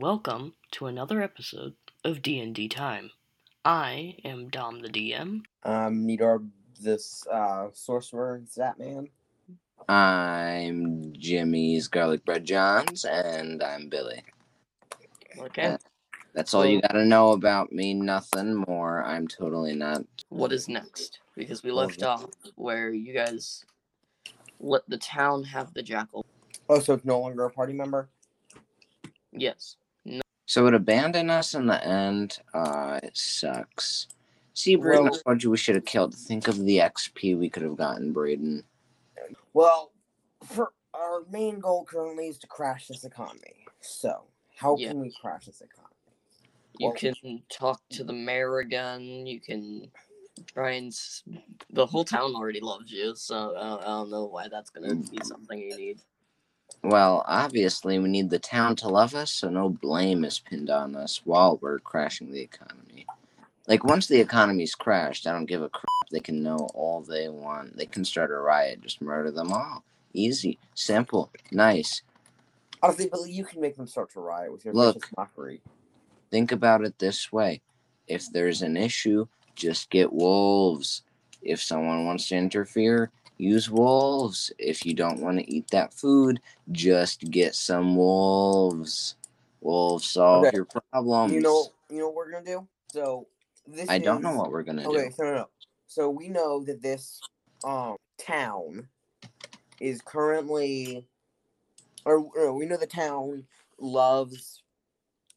So welcome to another episode of D&D Time. I am Dom the DM. I'm Nidar, this uh, sorcerer, Zatman. I'm Jimmy's Garlic Bread Johns, and I'm Billy. Okay. That's all you gotta know about me. Nothing more. I'm totally not. What is next? Because we left off where you guys let the town have the jackal. Oh, so it's no longer a party member? Yes. So it abandoned us in the end. Uh, it sucks. See, Braden, Well- I told you we should have killed. Think of the XP we could have gotten, Braden. Well, for our main goal currently is to crash this economy. So, how Yeah. can we crash this economy? You Well- can talk to the mayor again. You can try and. The whole town already loves you, so uh, I don't know why that's gonna be something you need. Well, obviously, we need the town to love us, so no blame is pinned on us while we're crashing the economy. Like, once the economy's crashed, I don't give a crap. They can know all they want. They can start a riot, just murder them all. Easy, simple, nice. Honestly, Billy, you can make them start to riot with your Look. mockery. Think about it this way if there's an issue, just get wolves. If someone wants to interfere, use wolves. If you don't want to eat that food, just get some wolves. Wolves solve Okay. your problems. You know, you know what we're gonna do. So this. I don't know what we're gonna Okay, do. so no, no. So we know that this um town is currently, or, or we know the town loves,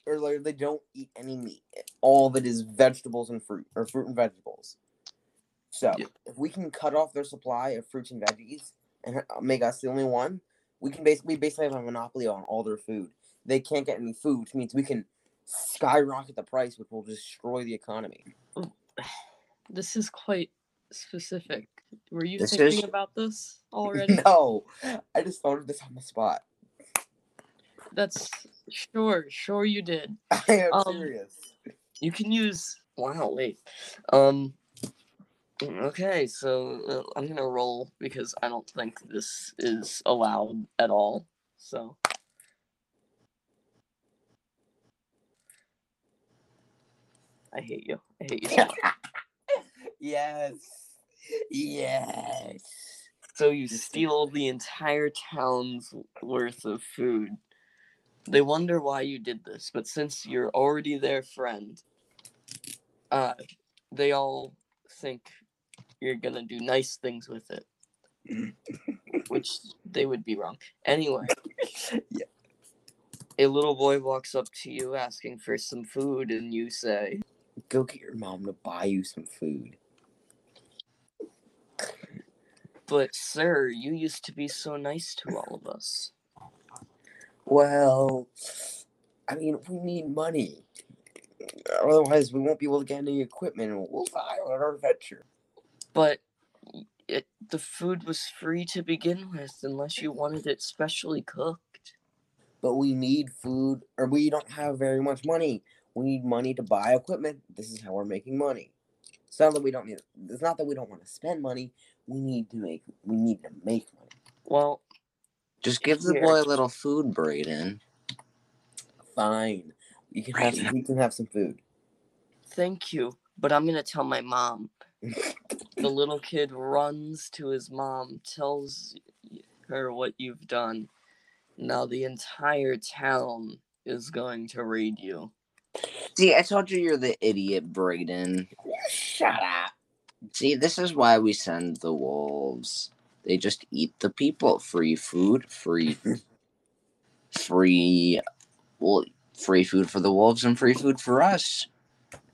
or like they don't eat any meat. All of it is vegetables and fruit, or fruit and vegetables. So Yep. if we can cut off their supply of fruits and veggies and uh, make us the only one, we can basically basically have a monopoly on all their food. They can't get any food, which means we can skyrocket the price, which will destroy the economy. This is quite specific. Were you This thinking is- about this already? No, I just thought of this on the spot. That's sure, sure you did. I am Um, serious. You can use. Wow, wait. Um. Okay, so uh, I'm gonna roll because I don't think this is allowed at all. So. I hate you. I hate you. so yes, yes. So you steal the entire town's worth of food. They wonder why you did this, but since you're already their friend, uh, they all think you're gonna do nice things with it, which they would be wrong. Anyway, Yeah. a little boy walks up to you asking for some food, and you say, Go get your mom to buy you some food. "But sir, you used to be so nice to all of us." Well, I mean, we need money. Otherwise, we won't be able to get any equipment, and we'll die on our adventure. But it, the food was free to begin with unless you wanted it specially cooked But we need food, or we don't have very much money. We need money to buy equipment. This is how we're making money. It's not that we don't need. It's not that we don't want to spend money. We need to make. We need to make money. well Just give the boy a little food, Braden. Fine. You can have. We can have some food. thank you but i'm gonna tell my mom the little kid runs to his mom tells her what you've done now the entire town is going to raid you See, I told you you're the idiot, Braden. Shut up. See, this is why we send the wolves. They just eat the people. Free food, free, free, well, free food for the wolves and free food for us.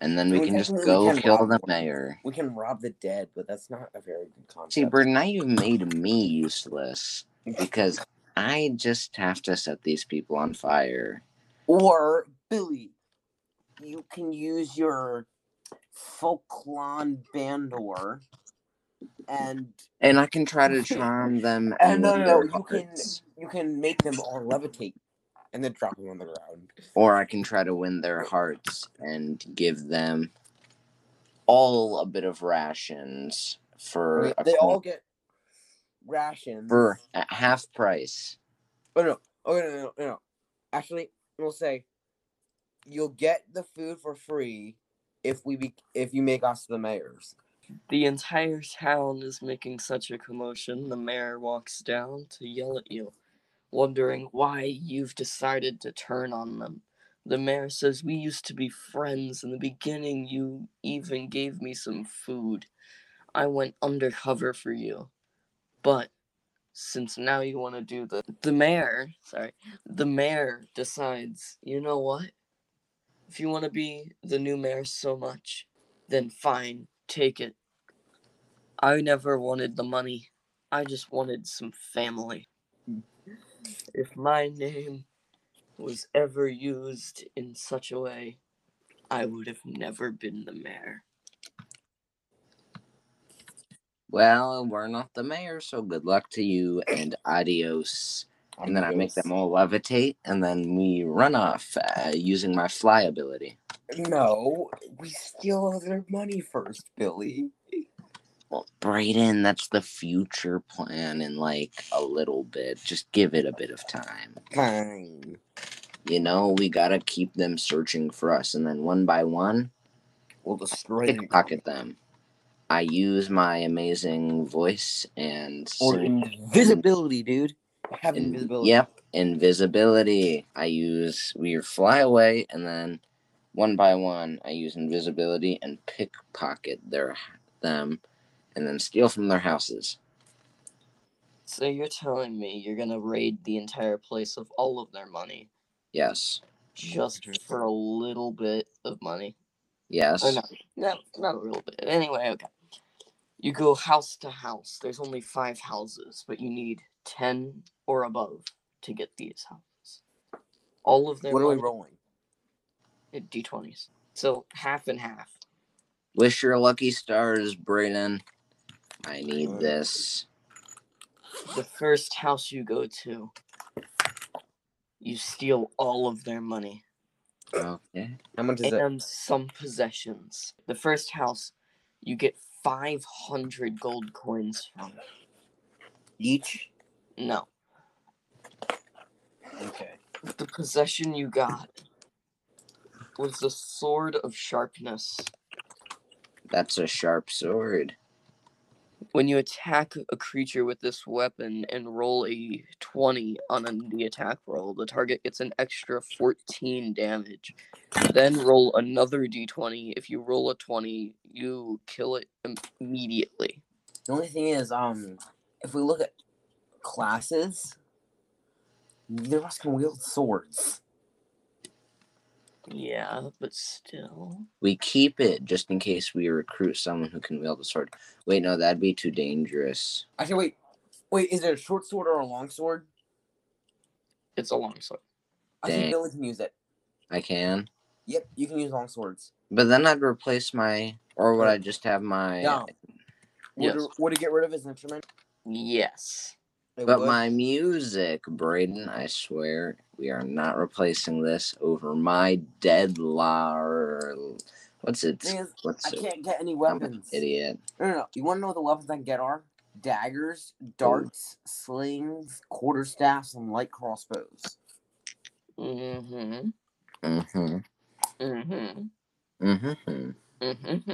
And then we We can just go can kill the mayor. We can rob the dead, but that's not a very good concept. See, Braden, now you've made me useless because I just have to set these people on fire. Or Billy, you can use your Folklon Bandor and And I can try to charm them. Uh, and no, no, no, you can you can make them all levitate and then drop them on the ground. Or I can try to win their hearts and give them all a bit of rations for They, a they all get rations. for at half price. Oh no! Oh no! No! No! no. Actually, we'll say you'll get the food for free if we be if you make us the mayors. The entire town is making such a commotion. The mayor walks down to yell at you, wondering why you've decided to turn on them. The mayor says, We used to be friends. In the beginning, you even gave me some food. I went undercover for you. But since now you want to do the the mayor, sorry, the mayor decides, you know what? If you want to be the new mayor so much, then fine, take it. I never wanted the money. I just wanted some family. If my name was ever used in such a way, I would have never been the mayor. Well, we're not the mayor, so good luck to you and adios. And then I make them all levitate, and then we run off uh, using my fly ability. No, we steal their money first, Billy. Well, Brayden, that's the future plan in like a little bit. Just give it a bit of time. Fine. You know, we gotta keep them searching for us, and then one by one, We'll destroy pickpocket them. I use my amazing voice and Or sing- invisibility, dude. Have in- invisibility. Yep, invisibility. I use we fly away, and then one by one, I use invisibility and pickpocket their them, and then steal from their houses. So you're telling me you're gonna raid the entire place of all of their money Yes, just for a little bit of money? yes. Or no, no, not a little bit. Anyway, okay. You go house to house. There's only five houses, but you need ten or above to get these houses. All of them. What are we rolling? D twenties. So half and half. Wish your lucky stars, Brayden. I need this. The first house you go to, you steal all of their money Okay. How much is it? and some possessions. The first house, you get five hundred gold coins from. Each? No, Okay. the possession you got was the sword of sharpness. That's a sharp sword. When you attack a creature with this weapon and roll a 20 on the attack roll, the target gets an extra 14 damage. Then roll another d20. If you roll a 20, you kill it immediately. The only thing is, um, if we look at classes, neither of us can wield swords. Yeah, but still. We keep it just in case we recruit someone who can wield a sword. Wait, no, that'd be too dangerous. Actually, wait, wait, is it a short sword or a long sword? It's a long sword. I think Billy can use it. I can. Yep, you can use long swords. But then I'd replace my, or would I just have my? Yeah. Would, Yes. it, would it get rid of his instrument? Yes. It But would? my music, Braden, I swear, we are not replacing this over my dead lar. What's it? Is, What's I it? can't get any weapons. idiot. No, no, no. You want to know what the weapons I can get are? Daggers, darts, slings, quarterstaffs, and light crossbows. Mm-hmm. Mm-hmm. Mm-hmm. Mm-hmm. Mm-hmm.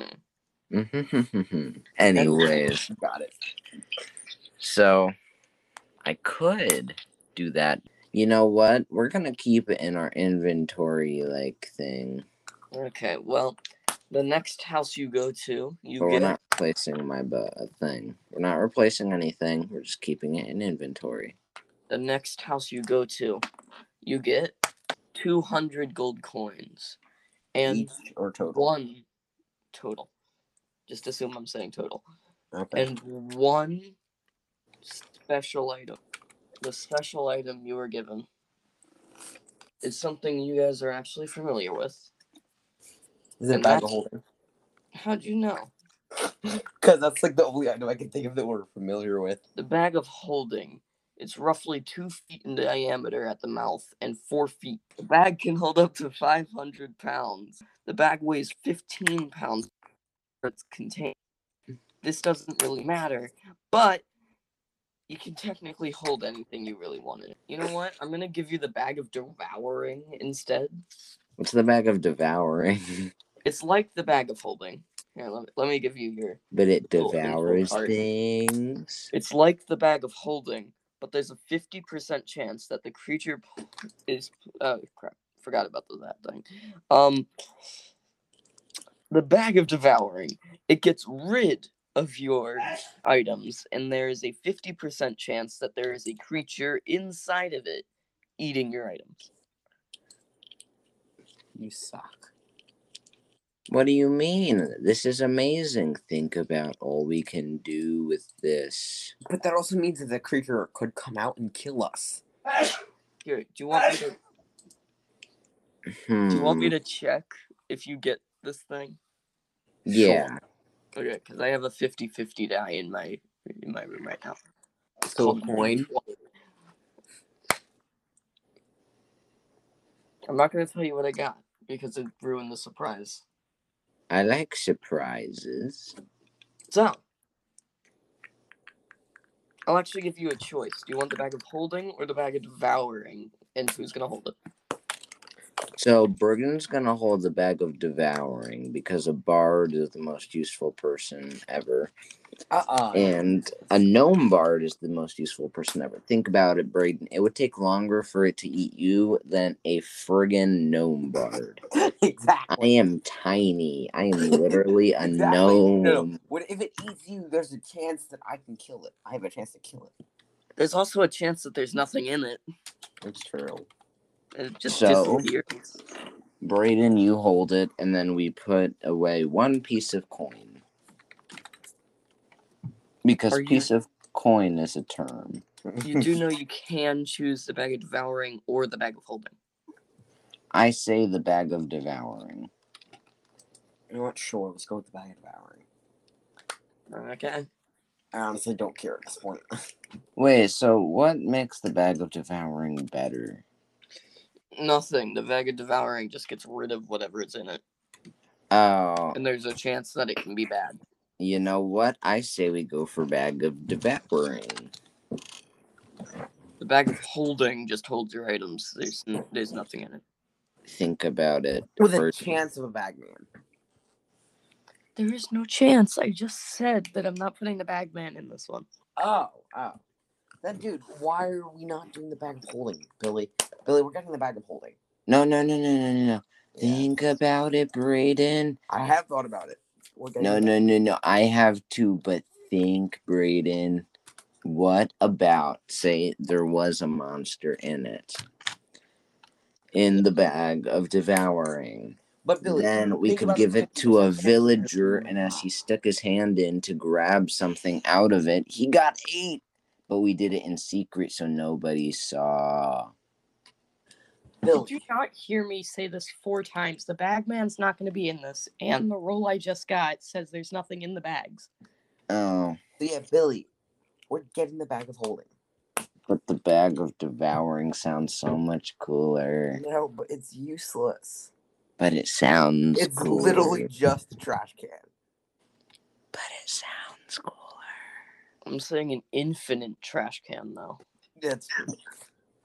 Mm-hmm. Anyways, Got it. so I could do that. You know what? We're gonna keep it in our inventory like thing. Okay, well, the next house you go to, you But we're get not replacing my bu- uh, thing. We're not replacing anything. We're just keeping it in inventory. the next house you go to, you get 200 gold coins and Each or total. one total. Just assume I'm saying total. Okay. And one special item. The special item you were given is something you guys are actually familiar with. Is it and bag of holding? How'd you know? Because that's like the only item I can think of that we're familiar with. The bag of holding. It's roughly two feet in diameter at the mouth and four feet. The bag can hold up to 500 pounds. The bag weighs 15 pounds. It's contained. This doesn't really matter, but you can technically hold anything you really want in it. You know what? I'm gonna give you the bag of devouring instead. What's the bag of devouring? It's like the bag of holding. Here, let me, let me give you your. but it devours things. It's like the bag of holding, but there's a 50% chance that the creature is. Oh, crap. Forgot about the, that thing. Um, the bag of devouring, it gets rid of your items, and there is a 50% chance that there is a creature inside of it eating your items. You suck. What do you mean? This is amazing. Think about all we can do with this. But that also means that the creature could come out and kill us. Here, do you want me to? Hmm. Do you want me to check if you get this thing? Yeah. Okay, because I have a 50-50 die in my in my room right now. It's So a coin? I'm not gonna tell you what I got because it ruined the surprise. I like surprises. So, I'll actually give you a choice. Do you want the bag of holding or the bag of devouring? And who's gonna hold it? So Bergen's gonna hold the bag of devouring because a bard is the most useful person ever. Uh-uh. And a gnome bard is the most useful person ever. Think about it, Braden. It would take longer for it to eat you than a friggin' gnome bard. Exactly. I am tiny. I am literally a Exactly. gnome. No, no. What if it eats you? There's a chance that I can kill it. I have a chance to kill it. There's also a chance that there's nothing in it. It's true. Uh, it just So- disappears. Braden, you hold it, and then we put away one piece of coin. Because Are you- piece of coin is a term. You do know you can choose the bag of devouring or the bag of holding. I say the bag of devouring. You know what? Sure. Let's go with the bag of devouring. Okay. I honestly don't care at this point. Wait, so what makes the bag of devouring better? Nothing. The bag of devouring just gets rid of whatever is in it. Oh, And there's a chance that it can be bad. you know what? I say we go for bag of devouring. The bag of holding just holds your items. There's n- there's nothing in it. Think about it. With a chance of a bagman. There is no chance. I just said that I'm not putting the bagman in this one. Oh, oh. That dude, why are we not doing the bag of holding, Billy? Billy, we're getting the bag of holding. No, no, no, no, no, no, no. Yeah. Think about it, Braden. I have thought about it. We're No, no, no, no. I have too, but think, Braden. What about, say, there was a monster in it? In the bag of devouring. But Billy, then we could give it to a villager, and as he stuck his hand in to grab something out of it, he got ate. But we did it in secret, so nobody saw. Did you not hear me say this four times? The bagman's not going to be in this, and the roll I just got says there's nothing in the bags. Oh, so yeah, Billy, we're getting the bag of holding. but the bag of devouring sounds so much cooler. No, but it's useless. But it sounds It's cooler. literally just a trash can. But it sounds cooler. I'm saying an infinite trash can, though. That's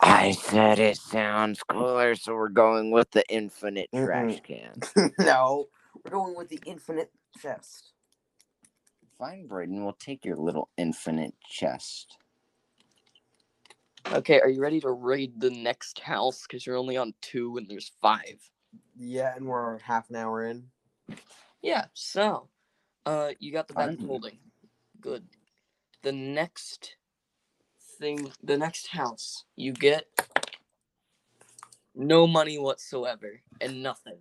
I said it sounds cooler, so we're going with the infinite trash can. no. We're going with the infinite chest. Fine, Braden, we'll take your little infinite chest. Okay, are you ready to raid the next house? Because you're only on two and there's five. Yeah, and we're half an hour in. Yeah, so uh you got the bag of Fine. holding. Good. The next thing the next house, you get no money whatsoever and nothing.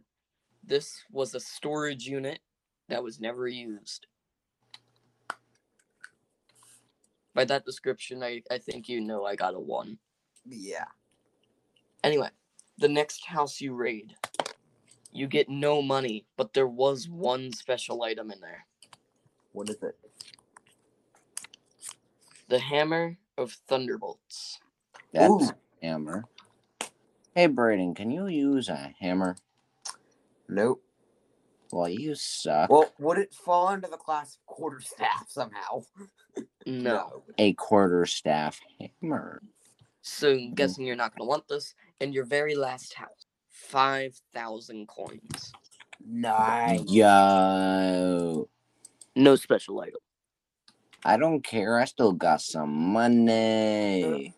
This was a storage unit that was never used. By that description, I, I think you know I got a one. Yeah. Anyway, the next house you raid, you get no money, but there was one special item in there. What is it? The Hammer of Thunderbolts. That's Ooh. hammer. Hey, Braden, can you use a hammer? Nope. Well, you suck. Well, would it fall under the class of quarterstaff somehow? No. a quarterstaff hammer. So I'm guessing you're not gonna want this. And your very last house. 5,000 coins. Nice. Yo, No special item. I don't care. I still got some money.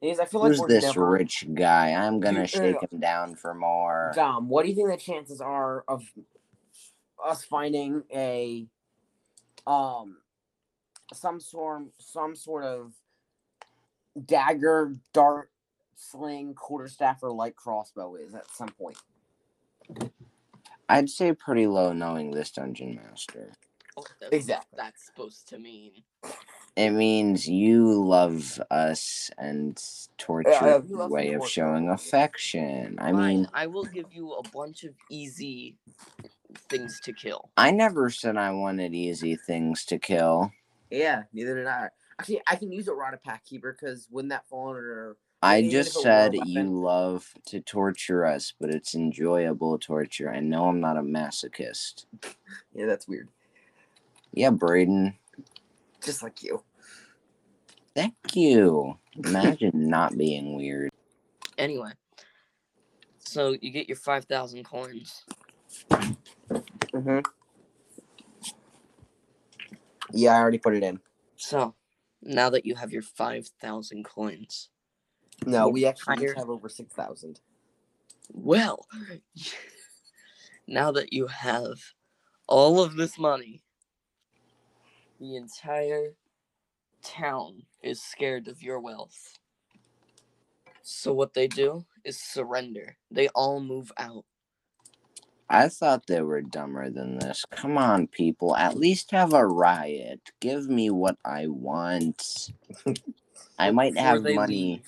Is I feel like Who's this never- rich guy? I'm gonna You- shake him down for more. Dom, what do you think the chances are of us finding a um some sort some sort of dagger, dart, sling, quarterstaff, or light crossbow is at some point? I'd say pretty low knowing this dungeon master. What the fuck Exactly. That's supposed to mean. It means you love us and torture Yeah, is a way of torture showing us. affection. I Fine, mean, I will give you a bunch of easy things to kill. I never said I wanted easy things to kill. Yeah, neither did I. Actually, I can use a rod of pact keeper because wouldn't that fall under? I just if it were a said you love to torture us, but it's enjoyable torture. I know I'm not a masochist. Yeah, that's weird. Yeah, Braden. Just like you. Thank you. Imagine not being weird. Anyway, so you get your 5,000 coins. Mm-hmm. Yeah, I already put it in. So, now that you have your 5,000 coins, No, we actually higher. just have over six thousand. well, now that you have all of this money, the entire town is scared of your wealth. So, what they do is surrender. They all move out. I thought they were dumber than this. Come on, people. At least have a riot. Give me what I want. I might have they money.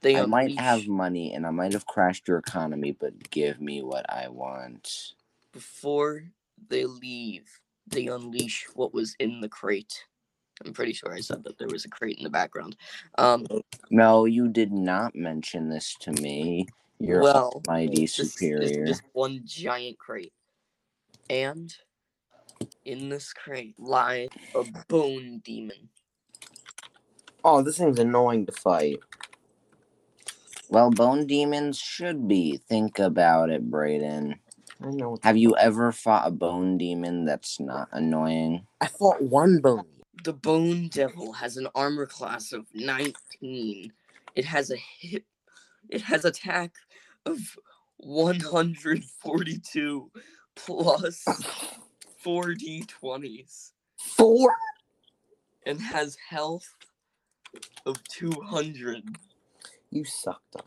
They I might have money and I might have crashed your economy, but give me what I want. before they leave, they unleash what was in the crate. I'm pretty sure I said that there was a crate in the background. Um, No, you did not mention this to me. Your well, is superior. just one giant crate, and in this crate lies a bone demon. Oh, this thing's annoying to fight. Well, bone demons should be. Think about it, Brayden. I know. Have you ever fought a bone demon that's not annoying? I fought one bone. The bone devil has an armor class of 19. It has a hit. It has attack of 142 plus 4d20s. Four. and has health of 200. You suck, Dom.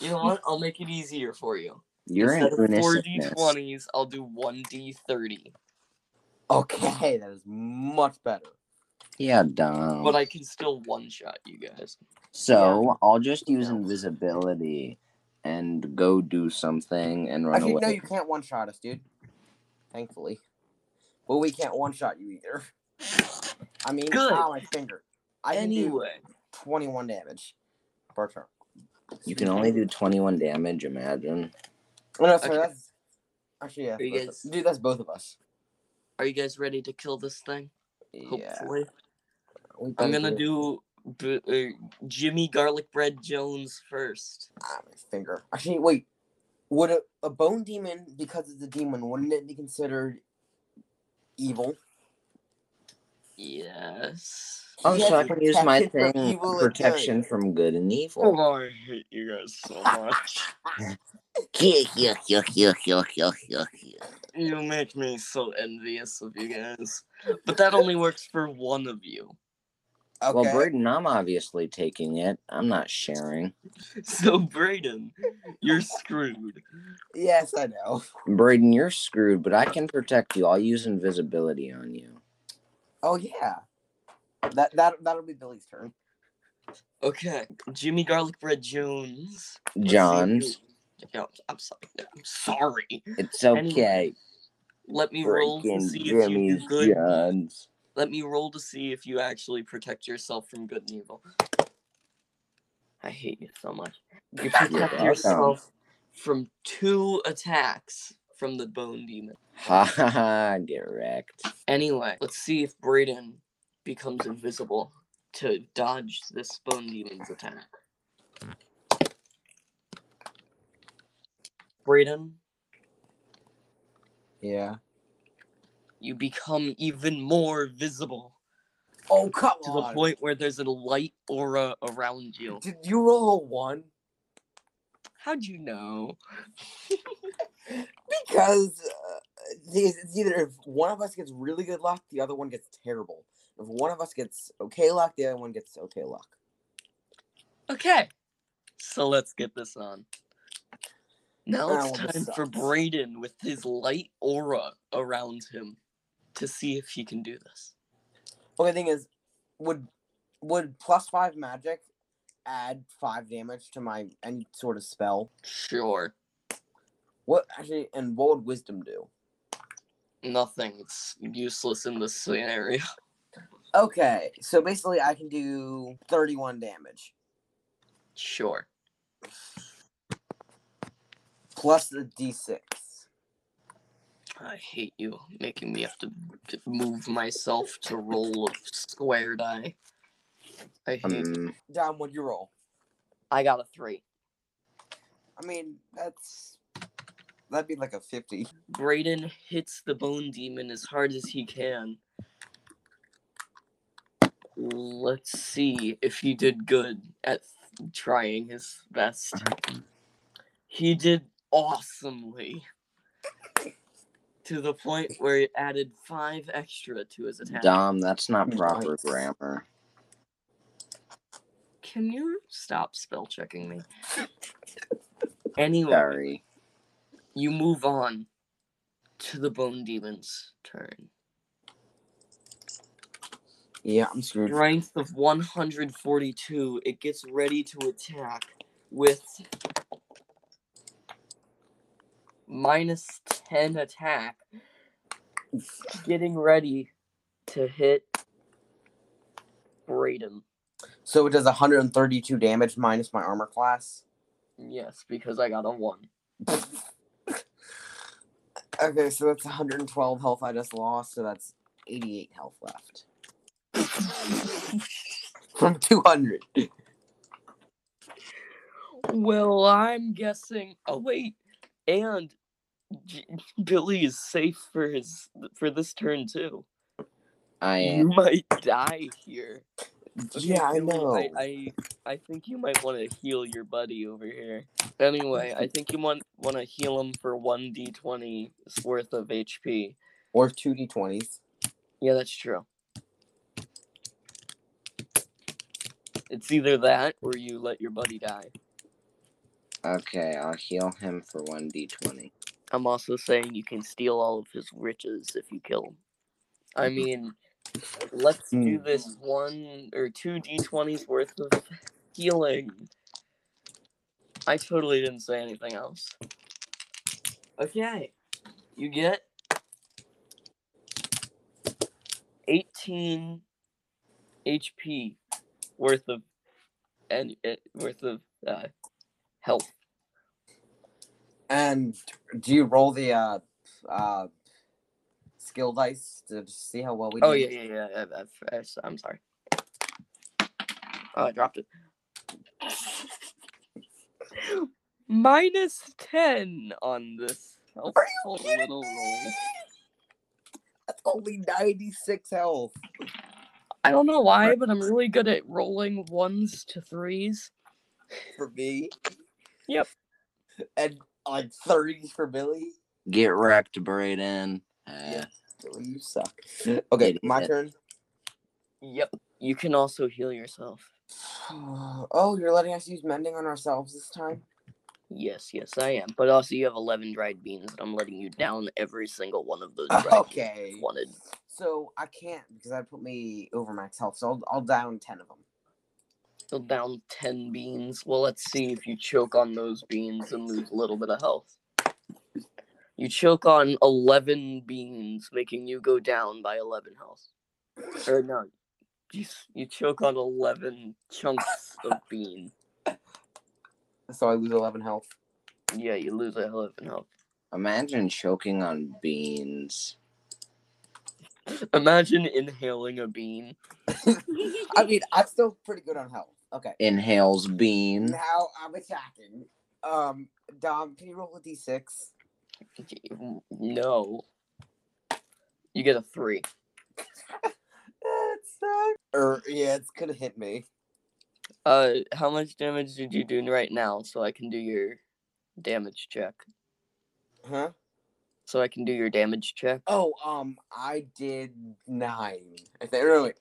You know what? I'll make it easier for you. You're Instead in of four d20s, I'll do 1d30. Okay, that is much better. Yeah, dumb. But I can still one shot you guys. So I'll just use Yeah. invisibility and go do something and run Actually, away. no, you can't one shot us, dude. Thankfully. Well, we can't one shot you either. I mean, Good. ow, my finger. I can do Anyway, 21 damage per turn. You can only do 21 damage, imagine. Oh, no, sorry, Okay. that's actually yeah. Are of- guys- Dude, that's both of us. are you guys ready to kill this thing? Yeah. Hopefully. I'm gonna do do b- uh, Jimmy Garlic Bread Jones first. Ah, my finger. Actually, wait. Would a, a bone demon, because it's a demon, wouldn't it be considered evil? Yes. Oh, Yes, so I can use my protection from thing evil and protection good. from good and oh, evil. Oh, I hate you guys so much. Yuck, yuck, yuck, yuck, yuck, yuck, yuck, yuck. you make me so envious of you guys. But that only works for one of you. Okay. Well, Braden, I'm obviously taking it. I'm not sharing. So, Brayden, you're screwed. yes, I know. Braden, you're screwed, but I can protect you. I'll use invisibility on you. Oh yeah. That that that'll be Billy's turn. Okay, Jimmy Garlic Bread Jones. Let's see if John's. Yeah, I'm sorry. I'm sorry. It's okay. Let me roll to Freaking see if you do good. John's. Let me roll to see if you actually protect yourself from good and evil. I hate you so much. You protect yourself from two attacks from the bone demon. Ha ha ha, get wrecked. Anyway, let's see if Brayden becomes invisible to dodge this bone demon's attack. Brayden, Yeah. you become even more visible Oh come to the point where there's a light aura around you. Did you roll a one? How'd you know? Because uh, it's it's either if one of us gets really good luck, the other one gets terrible. If one of us gets okay luck, the other one gets okay luck. Okay. So let's get this on. Now Ah, it's time for sucks. Brayden with his light aura around him to see if he can do this. Okay, thing is, would would plus five magic add five damage to my any sort of spell? Sure. What actually, and what would wisdom do? Nothing. It's useless in this scenario. Okay, so basically, I can do thirty-one damage Sure. plus the d6. I hate you making me have to to move myself to roll a square die. I hate Um, Dom, what'd you roll? I got a three. I mean, that's that'd be like a fifty. Brayden hits the bone demon as hard as he can. Let's see if he did good at trying his best. He did awesomely. To the point where it added five extra to his attack. Dom, that's not proper Nice. grammar. Can you stop spell checking me? Anyway, Sorry. You move on to the bone demon's turn. Yeah, I'm screwed. strength of 142 it gets ready to attack with minus 10 attack getting ready to hit Brayden. So it does 132 damage minus my armor class. Yes, because I got a 1. Okay, so that's 112 health I just lost, so that's 88 health left. From 200. well, I'm guessing Oh wait, and J- Billy is safe for his for this turn too. I am. You might die here. Yeah, I know. I, I I think you might want to heal your buddy over here. Anyway, I think you want want to heal him for one d twenty worth of HP. Or 2d20s. Yeah, that's true. It's either that or you let your buddy die. Okay, I'll heal him for 1d20. I'm also saying you can steal all of his riches if you kill him. I mm-hmm. mean, let's do Hmm. this one or two d20s worth of healing. I totally didn't say anything else. Okay, you get 18 HP worth of and uh, worth of uh, health. And do you roll the uh, uh, skill dice to see how well we oh, do? Oh yeah, yeah, yeah. yeah, that- that's- I'm sorry. Oh, I dropped it. Minus ten on this helpful kidding little roll. That's only 96 health. I don't know why, but I'm really good at rolling ones to threes. for me. Yep. And like 30s for Billy. Get wrecked, Brayden. Uh, Yeah. You suck. Okay, my turn. Yep. You can also heal yourself. Oh, you're letting us use mending on ourselves this time? Yes, yes, I am. But also, you have 11 dried beans, and I'm letting you down every single one of those dried Okay. wanted. So I can't because that put me over max health. So I'll, I'll down 10 of them. So down 10 beans. Well, let's see if you choke on those beans and lose a little bit of health. You choke on 11 beans, making you go down by 11 health. Or no, you, you choke on 11 chunks of bean. So I lose 11 health. Yeah, you lose 11 health. Imagine choking on beans. Imagine inhaling a bean. I mean, I'm still pretty good on health. Okay. Inhales bean. Now I'm attacking. Um, Dom, can you roll a d6? No. You get a three. That sucks. Or yeah, it's gonna hit me. Uh, how much damage did you do right now so I can do your damage check? Huh? So I can do your damage check. Oh, um, I did nine. I think. No, wait.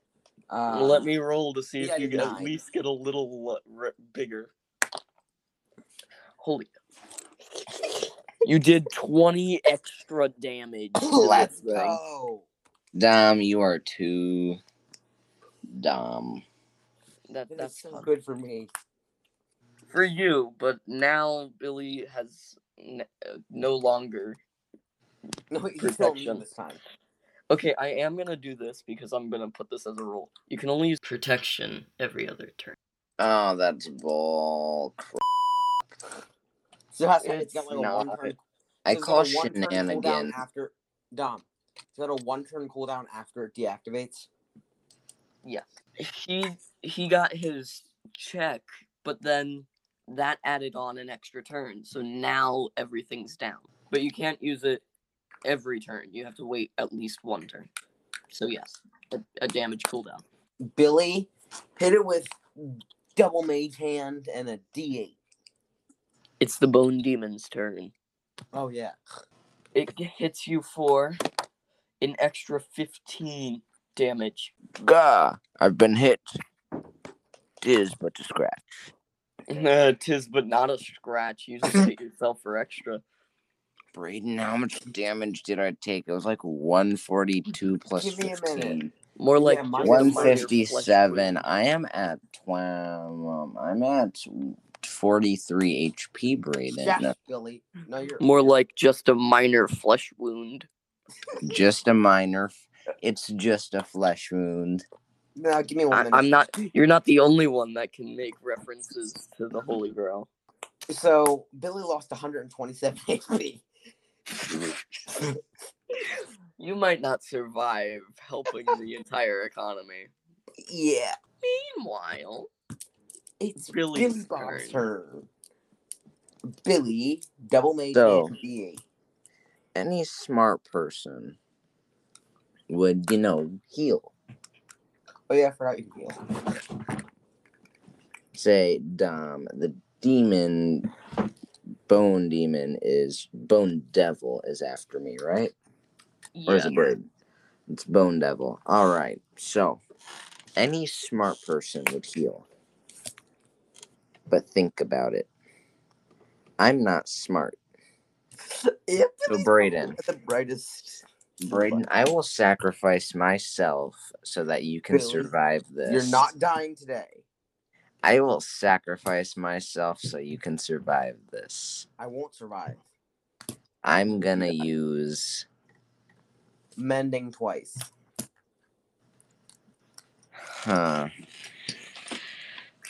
Uh, Let me roll to see yeah, if you did can at least get a little uh, r- bigger. Holy. You did 20 extra damage. to this Let's go. Dom, you are too dumb. That, That's that's so fun. good for me. for you, but now Billy has n- uh, no longer. No, you killed me Protection. this time. Okay, I am gonna do this because I'm gonna put this as a rule. You can only use protection every other turn. Oh, that's bull. crap. So it has to, it's got like a one turn. I so call a one-turn shenanigans. after Dom. It's got a one turn cooldown after it deactivates. He he got his check, but then that added on an extra turn, so now everything's down. But you can't use it every turn. You have to wait at least one turn. So yes, a, a damage cooldown. Billy hit it with double mage hand and a D8. It's the Bone Demon's turn. Oh yeah. It hits you for an extra 15 damage. Gah! I've been hit. Tis but a scratch. Uh, Tis but not a scratch. You just hit yourself for extra. Braden, how much damage did I take? It was like 142 plus Give me a minute. 15. More like Yeah, mine just a is minor flesh 157. I am at 12. Um, I'm at 43 HP, Braden. Yes, Billy. No, you're More like just a minor flesh wound. Just a minor. It's just a flesh wound. No, give me one I, minute. I'm not. You're not the only one that can make references to the Holy Grail. So Billy lost 127 HP. You might not survive helping the entire economy. Yeah, Meanwhile, it's Billy's Billy Bob's turn. turn. Billy double mage So- hand D8. Any smart person would, you know, heal. Oh yeah, I forgot you can heal. Say, Dom, the demon, bone demon is, bone devil is after me, right? Or is yeah, it bird? It's bone devil. All right. So, any smart person would heal. But think about it. I'm not smart. Yeah, So, Braden. the brightest. Braden, I will sacrifice myself so that you can Billy, survive this. You're not dying today. I will sacrifice myself so you can survive this. I won't survive. I'm gonna use. Mending twice. Huh.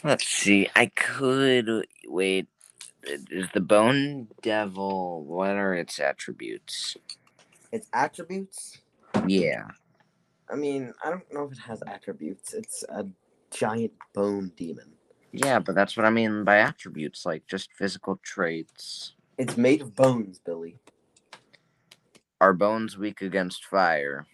Let's see. I could uh, wait. Uh, is the bone devil? What are its attributes? Its attributes. Yeah. I mean, I don't know if it has attributes. It's a giant bone demon. Yeah, but that's what I mean by attributes, like just physical traits. It's made of bones, Billy. Are bones weak against fire?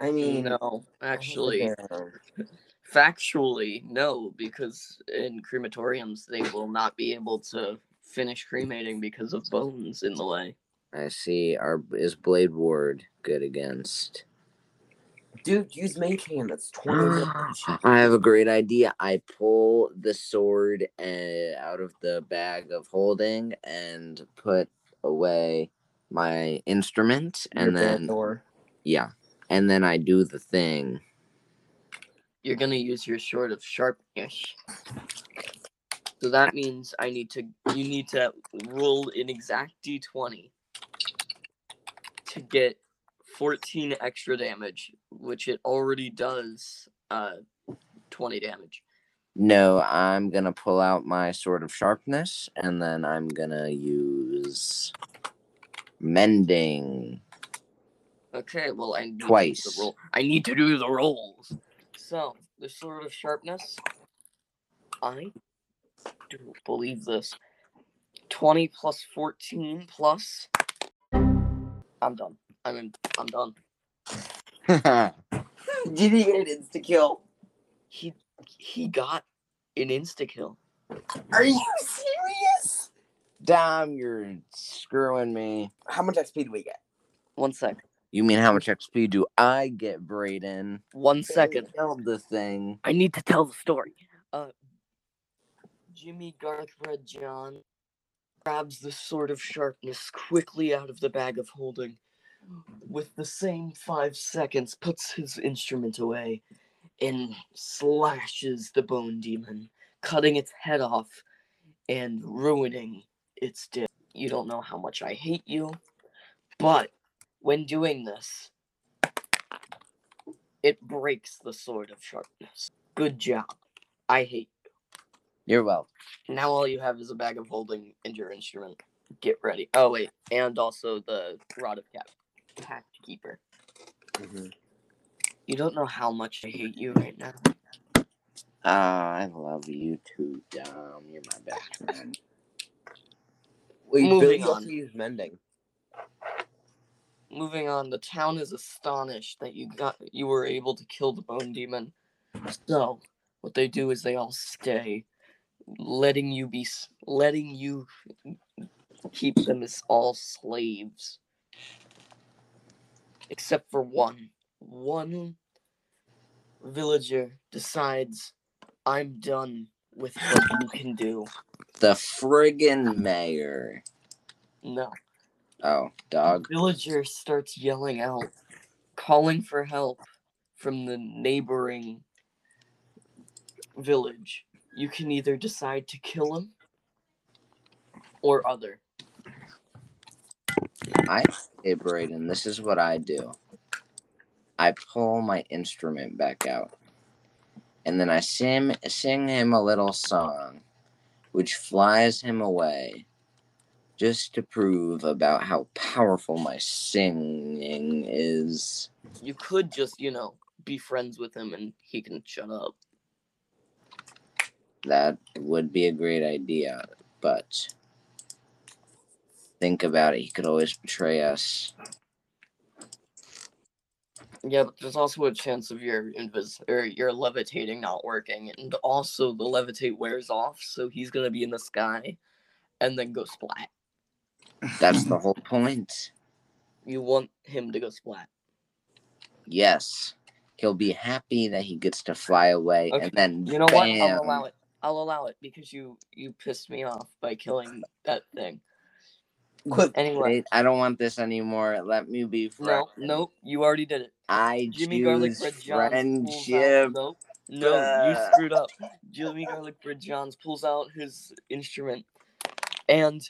I mean, no, I don't think actually, they are. factually, no, because in crematoriums they will not be able to finish cremating because of bones in the way. I see. Our is Blade Ward good against? dude, use mage hand. That's twenty. I have a great idea. I pull the sword uh, out of the bag of holding and put away my instrument, Your and then Bandor. yeah, and then I do the thing. You're gonna use your sword of sharpness. So that means I need to you need to roll an exact d20 to get 14 extra damage, which it already does uh 20 damage. No, I'm gonna pull out my sword of sharpness, and then I'm gonna use mending. Okay, well I need To do Twice. the roll. I need to do the rolls. So the sword of sharpness. I do believe this. 20 plus 14 plus. I'm done. I'm in, I'm done. Did he get an insta kill? He he got an insta kill. Are you serious? Dom, you're screwing me. How much XP do we get? One sec. You mean how much XP do I get, Brayden? One second. Build the thing. I need to tell the story. Uh, Jimmy Garlic Bread John grabs the sword of sharpness quickly out of the bag of holding. With the same five seconds, puts his instrument away and slashes the bone demon, cutting its head off and ruining its dick. You don't know how much I hate you, but when doing this, it breaks the sword of sharpness. Good job. I hate you. You're welcome. Now all you have is a bag of holding and your instrument. Get ready. Oh wait, and also the rod of cap. Cat keeper. You don't know how much I hate you right now. Ah, I love you too, Dom. You're my best friend. Wait, Moving Billy on. also used mending. Moving on, the town is astonished that you got you were able to kill the bone demon. So, what they do is they all stay, letting you be letting you keep them as all slaves. Except for one. One villager decides I'm done with what you can do. The friggin' mayor. No. Oh, dog. villager starts yelling out, calling for help from the neighboring village. You can either decide to kill him or other. I hey Brayden, this is what I do. I pull my instrument back out. And then I sing sing him a little song which flies him away just to prove about how powerful my singing is. You could just, you know, be friends with him and he can shut up. That would be a great idea, but think about it, he could always betray us. Yeah, but there's also a chance of your invis or your levitating not working, and also the levitate wears off, so he's gonna be in the sky, and then go splat. That's the whole point. You want him to go splat. Yes. He'll be happy that he gets to fly away Okay, and then You know what? I'll allow it. I'll allow it because you you pissed me off by killing that thing. Quick, Anyway, Wait, I don't want this anymore. Let me be friends. no, nope, you already did it. I Jimmy Garlic choose Bread Johns pulls out. friendship. Nope, no, you screwed up. Jimmy Garlic Bread Johns pulls out his instrument, and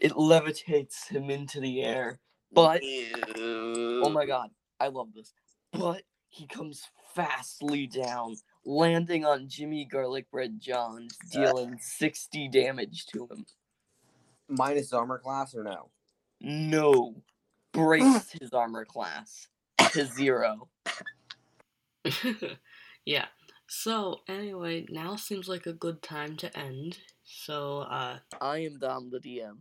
it levitates him into the air. But oh my god, I love this. But he comes fastly down, landing on Jimmy Garlic Bread Johns, dealing 60 damage to him. minus his armor class or no? No. Braced his armor class to zero. yeah. So anyway, now seems like a good time to end. So uh I am Dom the DM.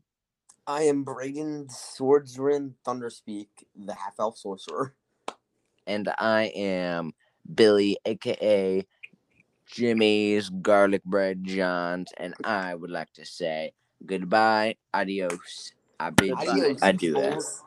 I am Brayden Swordsman Thunderspeak, the half elf sorcerer. And I am Billy, aka Jimmy's Garlic Bread Johns, and I would like to say goodbye, adios, I bid Goodbye. you Adios, adieu. fools.